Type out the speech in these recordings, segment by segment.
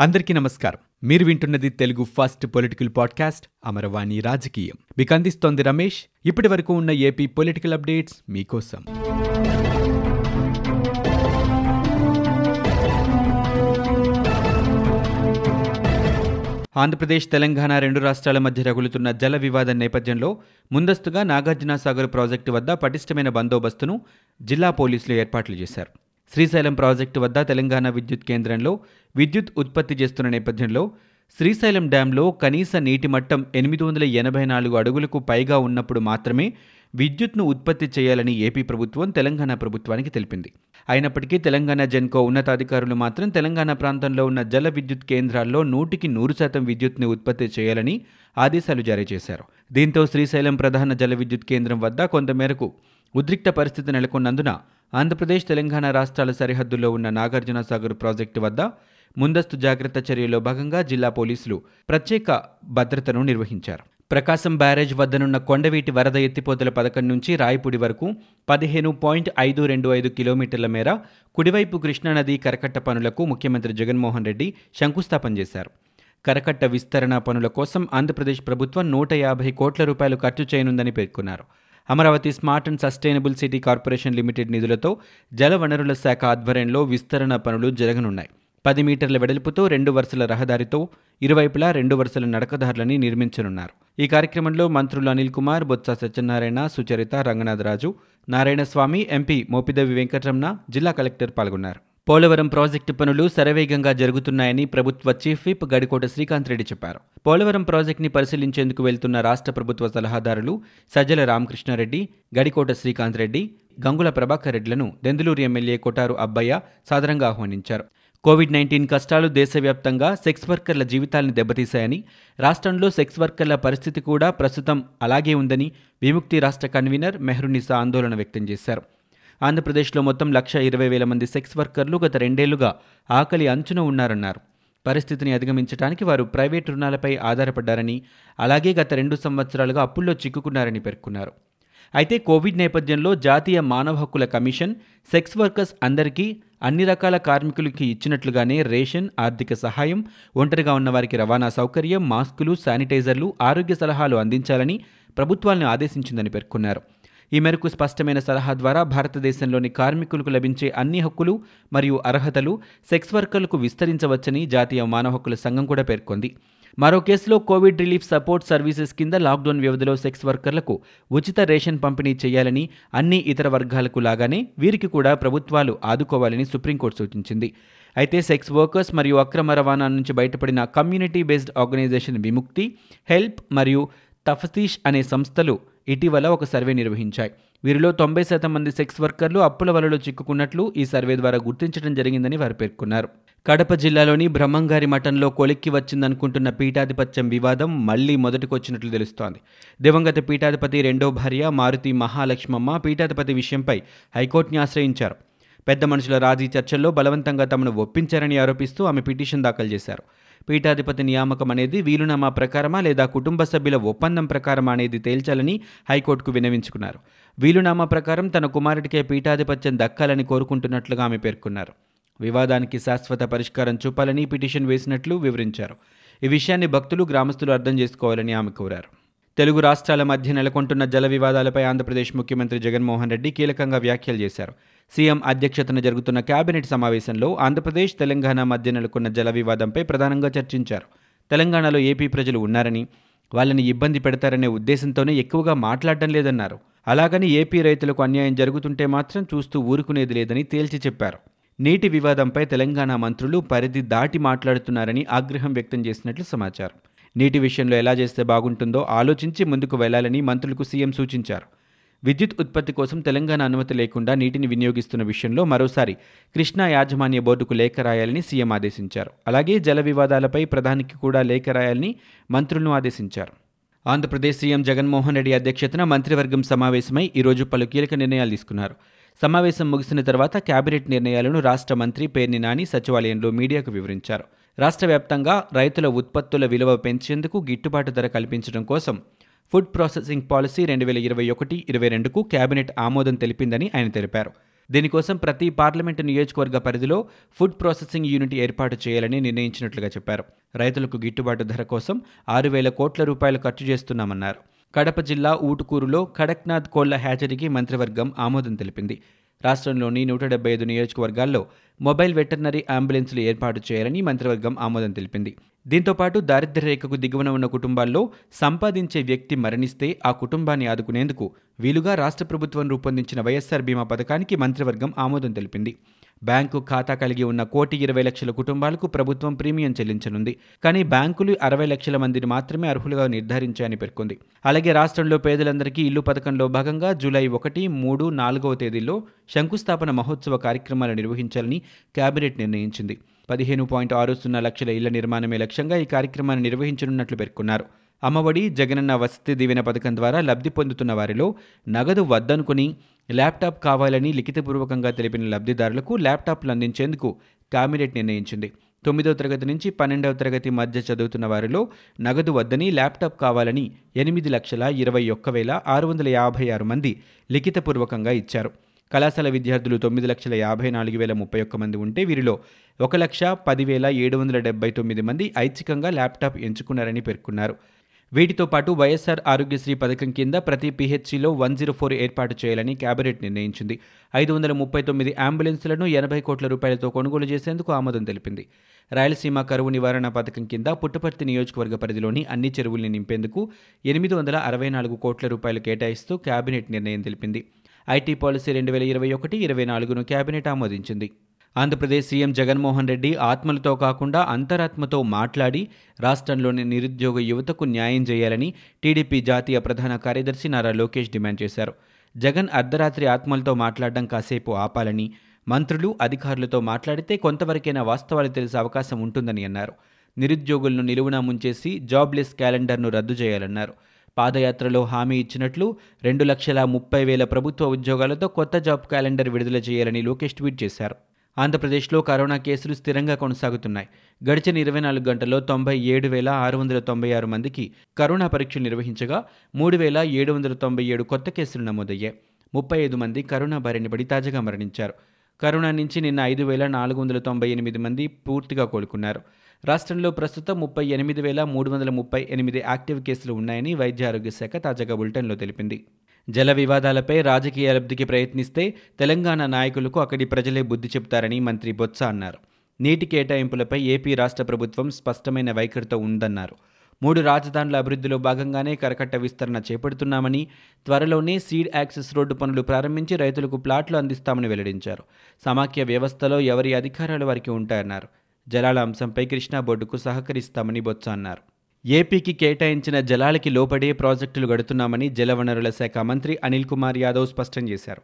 అందరికీ నమస్కారం. మీరు వింటున్నది Telugu first political podcast Amaravani రాజకీయం. మీకు అందిస్తోంది రమేష్. ఇప్పటి వరకు ఉన్న ఏపీ పొలిటికల్ అప్డేట్స్ మీకోసం. ఆంధ్రప్రదేశ్ తెలంగాణ రెండు రాష్ట్రాల మధ్య రగులుతున్న జల వివాదం నేపథ్యంలో ముందస్తుగా నాగార్జునసాగర్ ప్రాజెక్టు వద్ద పటిష్టమైన బందోబస్తును జిల్లా పోలీసులు ఏర్పాట్లు చేశారు. శ్రీశైలం ప్రాజెక్టు వద్ద తెలంగాణ విద్యుత్ కేంద్రంలో విద్యుత్ ఉత్పత్తి చేస్తున్న నేపథ్యంలో శ్రీశైలం డ్యాంలో కనీస నీటి మట్టం ఎనిమిది వందల ఎనభై నాలుగు అడుగులకు పైగా ఉన్నప్పుడు మాత్రమే విద్యుత్ను ఉత్పత్తి చేయాలని ఏపీ ప్రభుత్వం తెలంగాణ ప్రభుత్వానికి తెలిపింది. అయినప్పటికీ తెలంగాణ జెన్కో ఉన్నతాధికారులు మాత్రం తెలంగాణ ప్రాంతంలో ఉన్న జల విద్యుత్ కేంద్రాల్లో నూటికి నూరు శాతం విద్యుత్ని ఉత్పత్తి చేయాలని ఆదేశాలు జారీ చేశారు. దీంతో శ్రీశైలం ప్రధాన జల విద్యుత్ కేంద్రం వద్ద కొంతమేరకు ఉద్రిక్త పరిస్థితి నెలకొన్నందున ఆంధ్రప్రదేశ్ తెలంగాణ రాష్ట్రాల సరిహద్దుల్లో ఉన్న నాగార్జున సాగర్ ప్రాజెక్టు వద్ద ముందస్తు జాగ్రత్త చర్యలో భాగంగా జిల్లా పోలీసులు ప్రత్యేక భద్రతను నిర్వహించారు. ప్రకాశం బ్యారేజ్ వద్దనున్న కొండవీటి వరద ఎత్తిపోతల పథకం నుంచి రాయపూడి వరకు పదిహేను పాయింట్ ఐదు రెండు ఐదు కిలోమీటర్ల మేర కుడివైపు కృష్ణానది కరకట్ట పనులకు ముఖ్యమంత్రి జగన్మోహన్ రెడ్డి శంకుస్థాపన చేశారు. కరకట్ట విస్తరణ పనుల కోసం ఆంధ్రప్రదేశ్ ప్రభుత్వం నూట యాభై కోట్ల రూపాయలు ఖర్చు చేయనుందని పేర్కొన్నారు. Amaravati smart and sustainable city corporation limited నిధులతో జలవనరుల శాఖ ఆధ్వర్యంలో విస్తరణ పనులు జరగనున్నాయి. పది మీటర్ల వెడల్పుతో రెండు వరుసల రహదారితో ఇరువైపులా రెండు వరుసల నడకదారులని నిర్మించనున్నారు. ఈ కార్యక్రమంలో మంత్రులు అనిల్ కుమార్ బొత్స సత్యనారాయణ సుచరిత రంగనాథరాజు నారాయణస్వామి ఎంపీ మోపిదేవి వెంకటరమణ జిల్లా కలెక్టర్ పాల్గొన్నారు. పోలవరం ప్రాజెక్టు పనులు శరవేగంగా జరుగుతున్నాయని ప్రభుత్వ చీఫ్ విప్ గడికోట శ్రీకాంత్ రెడ్డి చెప్పారు. పోలవరం ప్రాజెక్టుని పరిశీలించేందుకు వెళ్తున్న రాష్ట్ర ప్రభుత్వ సలహాదారులు సజ్జల రామకృష్ణారెడ్డి గడికోట శ్రీకాంత్ రెడ్డి గంగుల ప్రభాకర్ రెడ్లను దెందులూరు ఎమ్మెల్యే కొటారు అబ్బయ్య సాదరంగా ఆహ్వానించారు. కోవిడ్ నైన్టీన్ కష్టాలు దేశవ్యాప్తంగా సెక్స్ వర్కర్ల జీవితాలను దెబ్బతీశాయని రాష్ట్రంలో సెక్స్ వర్కర్ల పరిస్థితి కూడా ప్రస్తుతం అలాగే ఉందని విముక్తి రాష్ట్ర కన్వీనర్ మెహరునిసా ఆందోళన వ్యక్తం చేశారు. ఆంధ్రప్రదేశ్లో మొత్తం లక్ష ఇరవై వేల మంది సెక్స్ వర్కర్లు గత రెండేళ్ళుగా ఆకలి అంచున ఉన్నారన్నారు. పరిస్థితిని అధిగమించడానికి వారు ప్రైవేట్ రుణాలపై ఆధారపడ్డారని అలాగే గత రెండు సంవత్సరాలుగా అప్పుల్లో చిక్కుకున్నారని పేర్కొన్నారు. అయితే కోవిడ్ నేపథ్యంలో జాతీయ మానవ హక్కుల కమిషన్ సెక్స్ వర్కర్స్ అందరికీ అన్ని రకాల కార్మికులకి ఇచ్చినట్లుగానే రేషన్ ఆర్థిక సహాయం ఒంటరిగా ఉన్న వారికి రవాణా సౌకర్యం మాస్కులు శానిటైజర్లు ఆరోగ్య సలహాలు అందించాలని ప్రభుత్వాలను ఆదేశించిందని పేర్కొన్నారు. ఈ మేరకు స్పష్టమైన సలహా ద్వారా భారతదేశంలోని కార్మికులకు లభించే అన్ని హక్కులు మరియు అర్హతలు సెక్స్ వర్కర్లకు విస్తరించవచ్చని జాతీయ మానవ హక్కుల సంఘం కూడా పేర్కొంది. మరో కేసులో కోవిడ్ రిలీఫ్ సపోర్ట్ సర్వీసెస్ కింద లాక్డౌన్ వ్యవధిలో సెక్స్ వర్కర్లకు ఉచిత రేషన్ పంపిణీ చేయాలని అన్ని ఇతర వర్గాలకు లాగానే వీరికి కూడా ప్రభుత్వాలు ఆదుకోవాలని సుప్రీంకోర్టు సూచించింది. అయితే సెక్స్ వర్కర్స్ మరియు అక్రమ రవాణా నుంచి బయటపడిన community based organization Vimukthi help మరియు తఫతీష్ అనే సంస్థలు ఇటీవల ఒక సర్వే నిర్వహించాయి. వీరిలో తొంభై శాతం మంది సెక్స్ వర్కర్లు అప్పుల వలలో చిక్కుకున్నట్లు ఈ సర్వే ద్వారా గుర్తించడం జరిగిందని వారు పేర్కొన్నారు. కడప జిల్లాలోని బ్రహ్మంగారి మఠంలో కొలిక్కి వచ్చిందనుకుంటున్న పీఠాధిపత్యం వివాదం మళ్ళీ మొదటికొచ్చినట్లు తెలుస్తోంది. దివంగత పీఠాధిపతి రెండో భార్య మారుతి మహాలక్ష్మమ్మ పీఠాధిపతి విషయంపై హైకోర్టుని ఆశ్రయించారు. పెద్ద మనుషుల రాజీ చర్చల్లో బలవంతంగా తమను ఒప్పించారని ఆరోపిస్తూ ఆమె పిటిషన్ దాఖలు చేశారు. పీఠాధిపతి నియామకం అనేది వీలునామా ప్రకారమా లేదా కుటుంబ సభ్యుల ఒప్పందం ప్రకారమా అనేది తేల్చాలని హైకోర్టుకు వినవించుకున్నారు వీలునామా ప్రకారం తన కుమారుడికే పీఠాధిపత్యం దక్కాలని కోరుకుంటున్నట్లుగా ఆమె పేర్కొన్నారు. వివాదానికి శాశ్వత పరిష్కారం చూపాలని పిటిషన్ వేసినట్లు వివరించారు. ఈ విషయాన్ని భక్తులు గ్రామస్తులు అర్థం చేసుకోవాలని ఆమె కోరారు. తెలుగు రాష్ట్రాల మధ్య నెలకొంటున్న జల వివాదాలపై ఆంధ్రప్రదేశ్ ముఖ్యమంత్రి జగన్మోహన్ రెడ్డి కీలకంగా వ్యాఖ్యలు చేశారు. సీఎం అధ్యక్షతన జరుగుతున్న కేబినెట్ సమావేశంలో ఆంధ్రప్రదేశ్ తెలంగాణ మధ్య నెలకొన్న జల వివాదంపై ప్రధానంగా చర్చించారు. తెలంగాణలో ఏపీ ప్రజలు ఉన్నారని వాళ్ళని ఇబ్బంది పెడతారనే ఉద్దేశంతోనే ఎక్కువగా మాట్లాడడం లేదన్నారు. అలాగని ఏపీ రైతులకు అన్యాయం జరుగుతుంటే మాత్రం చూస్తూ ఊరుకునేది లేదని తేల్చి చెప్పారు. నీటి వివాదంపై తెలంగాణ మంత్రులు పరిధి దాటి మాట్లాడుతున్నారని ఆగ్రహం వ్యక్తం చేసినట్లు సమాచారం. నీటి విషయంలో ఎలా చేస్తే బాగుంటుందో ఆలోచించి ముందుకు వెళ్ళాలని మంత్రులకు సీఎం సూచించారు. విద్యుత్ ఉత్పత్తి కోసం తెలంగాణ అనుమతి లేకుండా నీటిని వినియోగిస్తున్న విషయంలో మరోసారి కృష్ణా యాజమాన్య బోర్డుకు లేఖ రాయాలని సీఎం ఆదేశించారు. అలాగే జల వివాదాలపై ప్రధానికి కూడా లేఖ రాయాలని మంత్రులను ఆదేశించారు. ఆంధ్రప్రదేశ్ సీఎం జగన్మోహన్ రెడ్డి అధ్యక్షతన మంత్రివర్గం సమావేశమై ఈరోజు పలు కీలక నిర్ణయాలు తీసుకున్నారు. సమావేశం ముగిసిన తర్వాత కేబినెట్ నిర్ణయాలను రాష్ట్ర మంత్రి పేర్ని నాని సచివాలయంలో మీడియాకు వివరించారు. రాష్ట్ర వ్యాప్తంగా రైతుల ఉత్పత్తుల విలువ పెంచేందుకు గిట్టుబాటు ధర కల్పించడం కోసం ఫుడ్ ప్రాసెసింగ్ పాలసీ రెండు వేల ఇరవై ఒకటి ఇరవై రెండుకు కేబినెట్ ఆమోదం తెలిపిందని ఆయన తెలిపారు. దీనికోసం ప్రతి పార్లమెంటు నియోజకవర్గ పరిధిలో ఫుడ్ ప్రాసెసింగ్ యూనిట్ ఏర్పాటు చేయాలని నిర్ణయించినట్లుగా చెప్పారు. రైతులకు గిట్టుబాటు ధర కోసం ఆరు వేల కోట్ల రూపాయలు ఖర్చు చేస్తున్నామన్నారు. కడప జిల్లా ఊటుకూరులో కడక్నాథ్ కోళ్ళ హ్యాచరీకి మంత్రివర్గం ఆమోదం తెలిపింది. రాష్ట్రంలోని నూట డెబ్బై ఐదు నియోజకవర్గాల్లో మొబైల్ వెటర్నరీ అంబులెన్సులు ఏర్పాటు చేయాలని మంత్రివర్గం ఆమోదం తెలిపింది. దీంతో పాటు దారిద్ర్య రేఖకు దిగువన ఉన్న కుటుంబాల్లో సంపాదించే వ్యక్తి మరణిస్తే ఆ కుటుంబాన్ని ఆదుకునేందుకు వీలుగా రాష్ట్ర ప్రభుత్వం రూపొందించిన వైఎస్సార్ బీమా పథకానికి మంత్రివర్గం ఆమోదం తెలిపింది. బ్యాంకు ఖాతా కలిగి ఉన్న కోటి ఇరవై లక్షల కుటుంబాలకు ప్రభుత్వం ప్రీమియం చెల్లించనుంది. కానీ బ్యాంకులు అరవై లక్షల మందిని మాత్రమే అర్హులుగా నిర్ధారించాయని పేర్కొంది. అలాగే రాష్ట్రంలో పేదలందరికీ ఇల్లు పథకంలో భాగంగా జూలై ఒకటి మూడు నాలుగవ తేదీల్లో శంకుస్థాపన మహోత్సవ కార్యక్రమాలు నిర్వహించాలని కేబినెట్ నిర్ణయించింది. పదిహేను పాయింట్ ఆరు సున్నా లక్షల ఇళ్ళ నిర్మాణమే లక్ష్యంగా ఈ కార్యక్రమాన్ని నిర్వహించనున్నట్లు పేర్కొన్నారు. అమ్మఒడి జగనన్న వసతి దీవెన పథకం ద్వారా లబ్ధి పొందుతున్న వారిలో నగదు వద్దనుకుని ల్యాప్టాప్ కావాలని లిఖితపూర్వకంగా తెలిపిన లబ్ధిదారులకు ల్యాప్టాప్లు అందించేందుకు కేబినెట్ నిర్ణయించింది. తొమ్మిదవ తరగతి నుంచి పన్నెండవ తరగతి మధ్య చదువుతున్న వారిలో నగదు వద్దని ల్యాప్టాప్ కావాలని ఎనిమిది లక్షల ఇరవై ఒక్క వేల ఆరు వందల యాభై ఆరు మంది లిఖితపూర్వకంగా ఇచ్చారు. కళాశాల విద్యార్థులు తొమ్మిది లక్షల యాభై నాలుగు వేల ముప్పై ఒక్క మంది ఉంటే వీరిలో ఒక లక్ష పదివేల ఏడు వందల డెబ్బై తొమ్మిది మంది ఐచ్ఛికంగా ల్యాప్టాప్ ఎంచుకున్నారని పేర్కొన్నారు. వీటితో పాటు వైఎస్ఆర్ ఆరోగ్యశ్రీ పథకం కింద ప్రతి పీహెచ్సీలో వన్ జీరో ఫోర్ ఏర్పాటు చేయాలని కేబినెట్ నిర్ణయించింది. ఐదు వందల ముప్పై తొమ్మిది అంబులెన్సులను ఎనభై కోట్ల రూపాయలతో కొనుగోలు చేసేందుకు ఆమోదం తెలిపింది. రాయలసీమ కరువు నివారణ పథకం కింద పుట్టపర్తి నియోజకవర్గ పరిధిలోని అన్ని చెరువుల్ని నింపేందుకు ఎనిమిది వందల అరవై నాలుగు కోట్ల రూపాయలు కేటాయిస్తూ కేబినెట్ నిర్ణయం తెలిపింది. ఐటీ పాలసీ రెండు వేల ఇరవై ఒకటి ఇరవై నాలుగును కేబినెట్ ఆమోదించింది. ఆంధ్రప్రదేశ్ సీఎం జగన్మోహన్ రెడ్డి ఆత్మలతో కాకుండా అంతరాత్మతో మాట్లాడి రాష్ట్రంలోని నిరుద్యోగ యువతకు న్యాయం చేయాలని టీడీపీ జాతీయ ప్రధాన కార్యదర్శి నారా లోకేష్ డిమాండ్ చేశారు. జగన్ అర్ధరాత్రి ఆత్మలతో మాట్లాడడం కాసేపు ఆపాలని మంత్రులు అధికారులతో మాట్లాడితే కొంతవరకైనా వాస్తవాలు తెలిసే అవకాశం ఉంటుందని అన్నారు. నిరుద్యోగులను నిలువున ముంచేసి జాబ్లెస్ క్యాలెండర్ను రద్దు చేయాలన్నారు. పాదయాత్రలో హామీ ఇచ్చినట్లు రెండు లక్షల ముప్పై వేల ప్రభుత్వ ఉద్యోగాలతో కొత్త జాబ్ క్యాలెండర్ విడుదల చేయాలని లోకేష్ ట్వీట్ చేశారు. ఆంధ్రప్రదేశ్లో కరోనా కేసులు స్థిరంగా కొనసాగుతున్నాయి. గడిచిన ఇరవై నాలుగు గంటల్లో తొంభై ఏడు వేల ఆరు వందల తొంభై ఆరు మందికి కరోనా పరీక్షలు నిర్వహించగా మూడు వేల ఏడు వందల తొంభై ఏడు కొత్త కేసులు నమోదయ్యాయి. ముప్పై ఐదు మంది కరోనా బారిన పడి తాజాగా మరణించారు. కరోనా నుంచి నిన్న ఐదు వేల నాలుగు వందల తొంభై ఎనిమిది మంది పూర్తిగా కోలుకున్నారు. రాష్ట్రంలో ప్రస్తుతం ముప్పై ఎనిమిది వేల మూడు వందల ముప్పై ఎనిమిది యాక్టివ్ కేసులు ఉన్నాయని వైద్య ఆరోగ్య శాఖ తాజాగా బులెటిన్లో తెలిపింది. జల వివాదాలపై రాజకీయ లబ్ధికి ప్రయత్నిస్తే తెలంగాణ నాయకులకు అక్కడి ప్రజలే బుద్ధి చెబుతారని మంత్రి బొత్స అన్నారు. నీటి కేటాయింపులపై ఏపీ రాష్ట్ర ప్రభుత్వం స్పష్టమైన వైఖరితో ఉందన్నారు. మూడు రాజధానుల అభివృద్ధిలో భాగంగానే కరకట్ట విస్తరణ చేపడుతున్నామని త్వరలోనే సీడ్ యాక్సెస్ రోడ్డు పనులు ప్రారంభించి రైతులకు ప్లాట్లు అందిస్తామని వెల్లడించారు. సమాఖ్య వ్యవస్థలో ఎవరి అధికారాలు వారికి ఉంటాయన్నారు. జలాల అంశంపై కృష్ణా బోర్డుకు సహకరిస్తామని బొత్స అన్నారు. ఏపీకి కేటాయించిన జలాలకి లోపడే ప్రాజెక్టులు గడుతున్నామని జలవనరుల శాఖ మంత్రి అనిల్ కుమార్ యాదవ్ స్పష్టం చేశారు.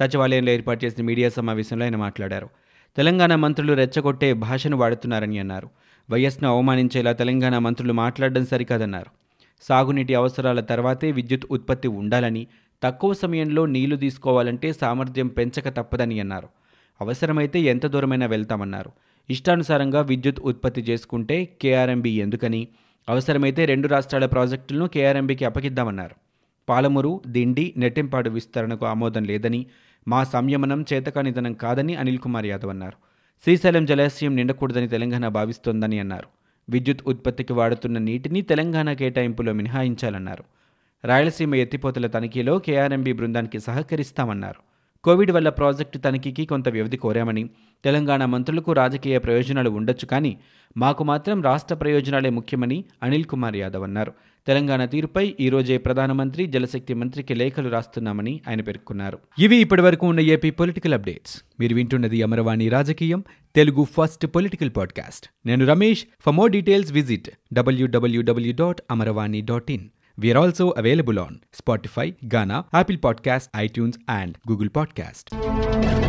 సచివాలయంలో ఏర్పాటు చేసిన మీడియా సమావేశంలో ఆయన మాట్లాడారు. తెలంగాణ మంత్రులు రెచ్చగొట్టే భాషను వాడుతున్నారని అన్నారు. వైఎస్ను అవమానించేలా తెలంగాణ మంత్రులు మాట్లాడడం సరికాదన్నారు. సాగునీటి అవసరాల తర్వాతే విద్యుత్ ఉత్పత్తి ఉండాలని తక్కువ సమయంలో నీళ్ళు తీసుకోవాలంటే సామర్థ్యం పెంచక తప్పదని అన్నారు. అవసరమైతే ఎంత దూరమైనా వెళ్తామన్నారు. ఇష్టానుసారంగా విద్యుత్ ఉత్పత్తి చేసుకుంటే కేఆర్ఎంబీ ఎందుకని? అవసరమైతే రెండు రాష్ట్రాల ప్రాజెక్టులను కేఆర్ఎంబీకి అప్పగిద్దామన్నారు. పాలమూరు దిండి నెట్టింపాడు విస్తరణకు ఆమోదం లేదని మా సంయమనం చేతకానిదనం కాదని అనిల్ కుమార్ యాదవ్ అన్నారు. శ్రీశైలం జలాశయం నిండకూడదని తెలంగాణ భావిస్తోందని అన్నారు. విద్యుత్ ఉత్పత్తికి వాడుతున్న నీటిని తెలంగాణ కేటాయింపులో మినహాయించాలన్నారు. రాయలసీమ ఎత్తిపోతల తనిఖీలో కేఆర్ఎంబీ బృందానికి సహకరిస్తామన్నారు. కోవిడ్ వల్ల ప్రాజెక్టు తనిఖీకి కొంత వ్యవధి కోరామని తెలంగాణ మంత్రులకు రాజకీయ ప్రయోజనాలు ఉండొచ్చు కానీ మాకు మాత్రం రాష్ట్ర ప్రయోజనాలే ముఖ్యమని అనిల్ కుమార్ యాదవ్ అన్నారు. తెలంగాణ తీరుపై ఈరోజే ప్రధానమంత్రి జలశక్తి మంత్రికి లేఖలు రాస్తున్నామని ఆయన పేర్కొన్నారు. ఇవి ఇప్పటివరకు ఉన్న ఏపీ పొలిటికల్ అప్డేట్స్. మీరు వింటున్నది అమరవాణి రాజకీయం తెలుగు ఫస్ట్ పొలిటికల్ పాడ్కాస్ట్. నేను Ramesh. For more details visit W W W dot Amaravani dot in. We are also available on Spotify, Ghana, Apple Podcast, iTunes, and Google Podcast.